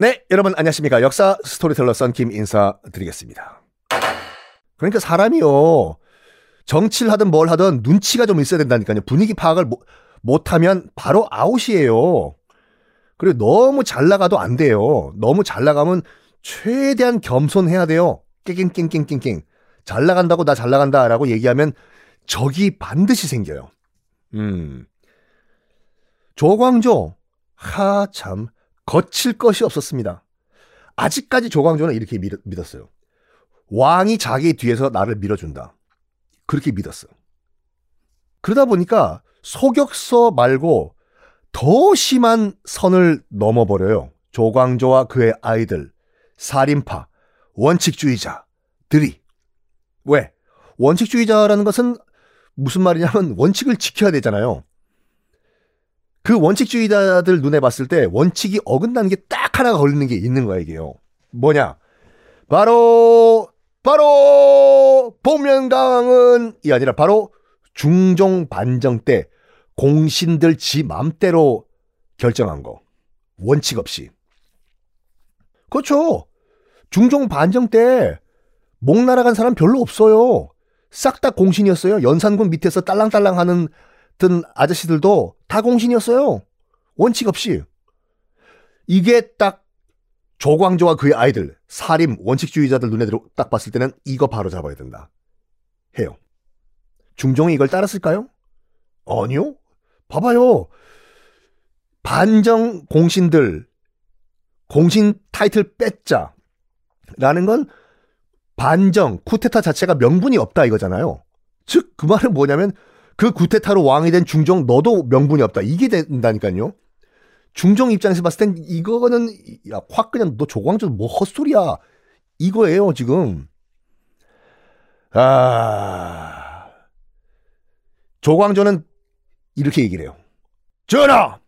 네, 여러분 안녕하십니까. 역사 스토리텔러 썬킴 인사드리겠습니다. 그러니까 사람이요. 정치를 하든 뭘 하든 눈치가 좀 있어야 된다니까요. 분위기 파악을 못, 못하면 바로 아웃이에요. 그리고 너무 잘 나가도 안 돼요. 너무 잘 나가면 최대한 겸손해야 돼요. 깽깽깽깽깽깽. 잘 나간다고 나 잘 나간다라고 얘기하면 적이 반드시 생겨요. 음. 조광조. 하, 참. 거칠 것이 없었습니다. 아직까지 조광조는 이렇게 믿, 었어요 왕이 자기 뒤에서 나를 밀어준다. 그렇게 믿었어. 그러다 보니까 소격서 말고 더 심한 선을 넘어버려요. 조광조와 그의 아이들, 살인파, 원칙주의자들이. 왜? 원칙주의자라는 것은 무슨 말이냐면 원칙을 지켜야 되잖아요. 그 원칙주의자들 눈에 봤을 때 원칙이 어긋나는 게 딱 하나가 걸리는 게 있는 거야, 이게요. 뭐냐? 바로, 바로, 복면가왕은이 아니라 바로 중종 반정 때 공신들 지 맘대로 결정한 거. 원칙 없이. 그렇죠. 중종 반정 때 목 날아간 사람 별로 없어요. 싹 다 공신이었어요. 연산군 밑에서 딸랑딸랑 하는 든 아저씨들도 다 공신이었어요. 원칙 없이. 이게 딱 조광조와 그의 아이들, 살림, 원칙주의자들 눈에 딱 봤을 때는 이거 바로 잡아야 된다. 해요. 중종이 이걸 따랐을까요? 아니요. 봐봐요. 반정 공신들, 공신 타이틀 뺐자. 라는 건 반정, 쿠데타 자체가 명분이 없다 이거잖아요. 즉, 그 말은 뭐냐면 그 구테타로 왕이 된 중종 너도 명분이 없다. 이게 된다니까요. 중종 입장에서 봤을 땐 이거는 야, 확 그냥 너 조광조 뭐 헛소리야. 이거예요, 지금. 아. 조광조는 이렇게 얘기를 해요. 전하!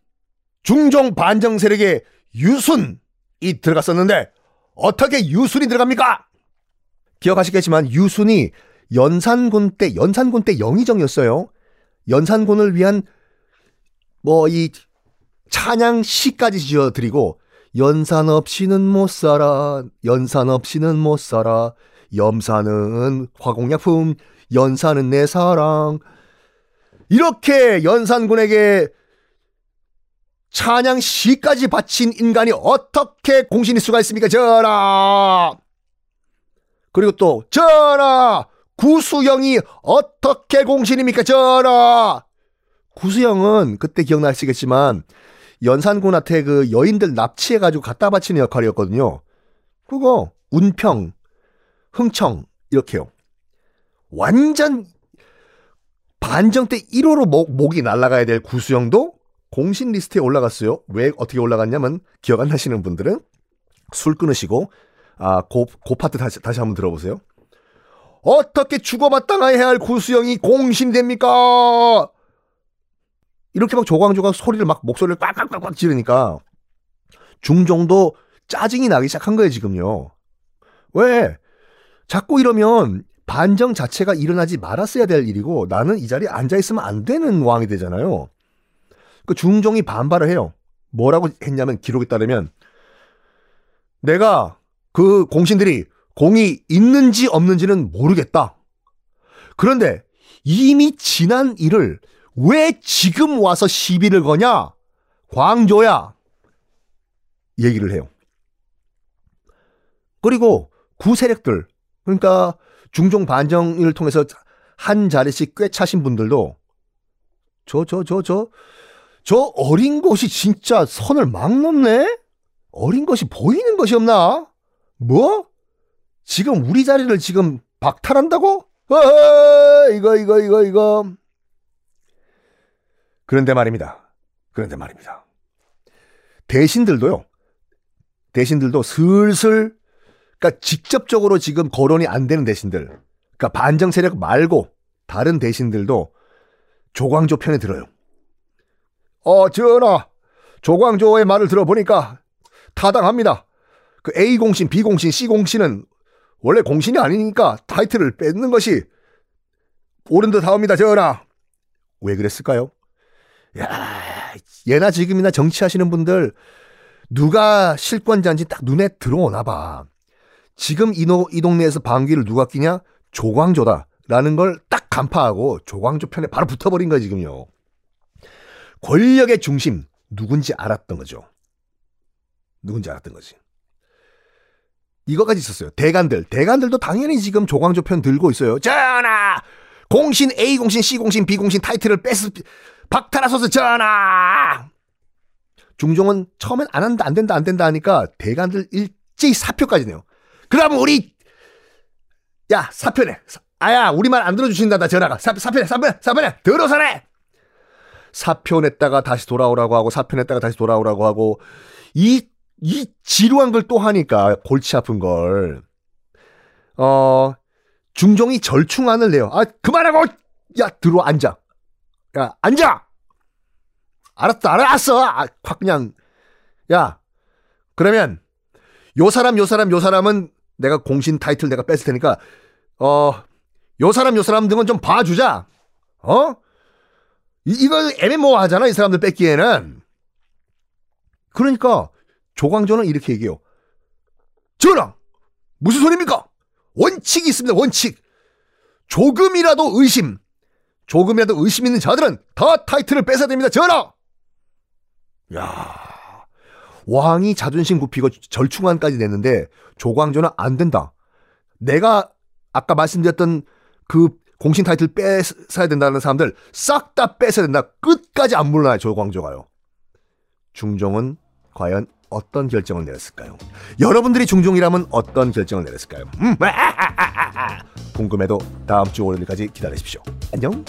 중종 반정 세력에 유순이 들어갔었는데 어떻게 유순이 들어갑니까? 기억하시겠지만 유순이 연산군 때 연산군 때 영의정이었어요. 연산군을 위한 뭐 이 찬양 시까지 지어 드리고 연산 없이는 못 살아 연산 없이는 못 살아 염산은 화공약품 연산은 내 사랑. 이렇게 연산군에게 찬양 시까지 바친 인간이 어떻게 공신일 수가 있습니까? 전하! 그리고 또 전하 구수영이 어떻게 공신입니까? 전하! 구수영은 그때 기억나시겠지만 연산군한테 그 여인들 납치해가지고 갖다 바치는 역할이었거든요. 그거 운평, 흥청 이렇게요. 완전 반정 때 1호로 목, 목이 날아가야 될 구수영도 공신 리스트에 올라갔어요. 왜 어떻게 올라갔냐면 기억 안 나시는 분들은 술 끊으시고 아, 고, 고 파트 다시, 다시 한번 들어보세요. 어떻게 죽어마땅해야 할 구수영이 공신됩니까? 이렇게 막 조광조가 소리를 막 목소리를 꽉꽉꽉꽉 지르니까 중종도 짜증이 나기 시작한 거예요, 지금요. 왜? 자꾸 이러면 반정 자체가 일어나지 말았어야 될 일이고 나는 이 자리에 앉아 있으면 안 되는 왕이 되잖아요. 그 중종이 반발을 해요. 뭐라고 했냐면 기록에 따르면 내가 그 공신들이 공이 있는지 없는지는 모르겠다. 그런데 이미 지난 일을 왜 지금 와서 시비를 거냐? 광조야. 얘기를 해요. 그리고 구세력들, 그러니까 중종 반정을 통해서 한 자리씩 꽤 차신 분들도 저, 저, 저, 저, 저 어린 것이 진짜 선을 막 넘네? 어린 것이 보이는 것이 없나? 뭐? 지금 우리 자리를 지금 박탈한다고? 어, 이거, 이거, 이거, 이거. 그런데 말입니다. 그런데 말입니다. 대신들도요. 대신들도 슬슬, 그러니까 직접적으로 지금 거론이 안 되는 대신들, 그러니까 반정 세력 말고 다른 대신들도 조광조 편에 들어요. 어, 전하, 조광조의 말을 들어보니까 타당합니다. 그 A 공신, B 공신, C 공신은 원래 공신이 아니니까 타이틀을 뺏는 것이 옳은 듯 하옵니다, 전하. 왜 그랬을까요? 야, 예나 지금이나 정치하시는 분들 누가 실권자인지 딱 눈에 들어오나 봐. 지금 이, 노, 이 동네에서 방귀를 누가 끼냐? 조광조다. 라는 걸 딱 간파하고 조광조 편에 바로 붙어버린 거야, 지금요. 권력의 중심, 누군지 알았던 거죠. 누군지 알았던 거지. 이거까지 있었어요. 대관들. 대관들도 당연히 지금 조광조 편 들고 있어요. 전하! 공신 A 공신 C 공신 B 공신 타이틀을 뺏 박탈하소서 전하. 중종은 처음엔 안 한다 안 된다 안 된다 하니까 대관들 일제히 사표까지 내요. 그럼 우리 야 사표내. 아야 우리 말 안 들어주신다 나 전화가 사, 사표내 사표내 사표내 들어서래. 사표 냈다가 다시 돌아오라고 하고 사표 냈다가 다시 돌아오라고 하고 이 이 지루한 걸 또 하니까 골치 아픈 걸. 어 중종이 절충안을 내요. 아 그만하고 야 들어 앉아. 야 앉아. 알았어 알았어. 아, 확 그냥 야 그러면 요 사람 요 사람 요 사람은 내가 공신 타이틀 내가 뺐을 테니까 어 요 사람 요 사람 등은 좀 봐주자. 어? 이, 이거 애매모호하잖아 이 사람들 뺏기에는. 그러니까 조광조는 이렇게 얘기해요. 전하 무슨 소리입니까? 원칙이 있습니다. 원칙. 조금이라도 의심, 조금이라도 의심 있는 자들은 다 타이틀을 뺏어야 됩니다. 전하. 야, 왕이 자존심 굽히고 절충안까지 냈는데 조광조는 안 된다. 내가 아까 말씀드렸던 그 공신 타이틀 뺏어야 된다는 사람들 싹 다 뺏어야 된다. 끝까지 안 물러나요. 조광조가요. 중종은 과연 어떤 결정을 내렸을까요? 여러분들이 중종이라면 어떤 결정을 내렸을까요? 음, 궁금해도 다음 주 월요일까지 기다리십시오. 안녕.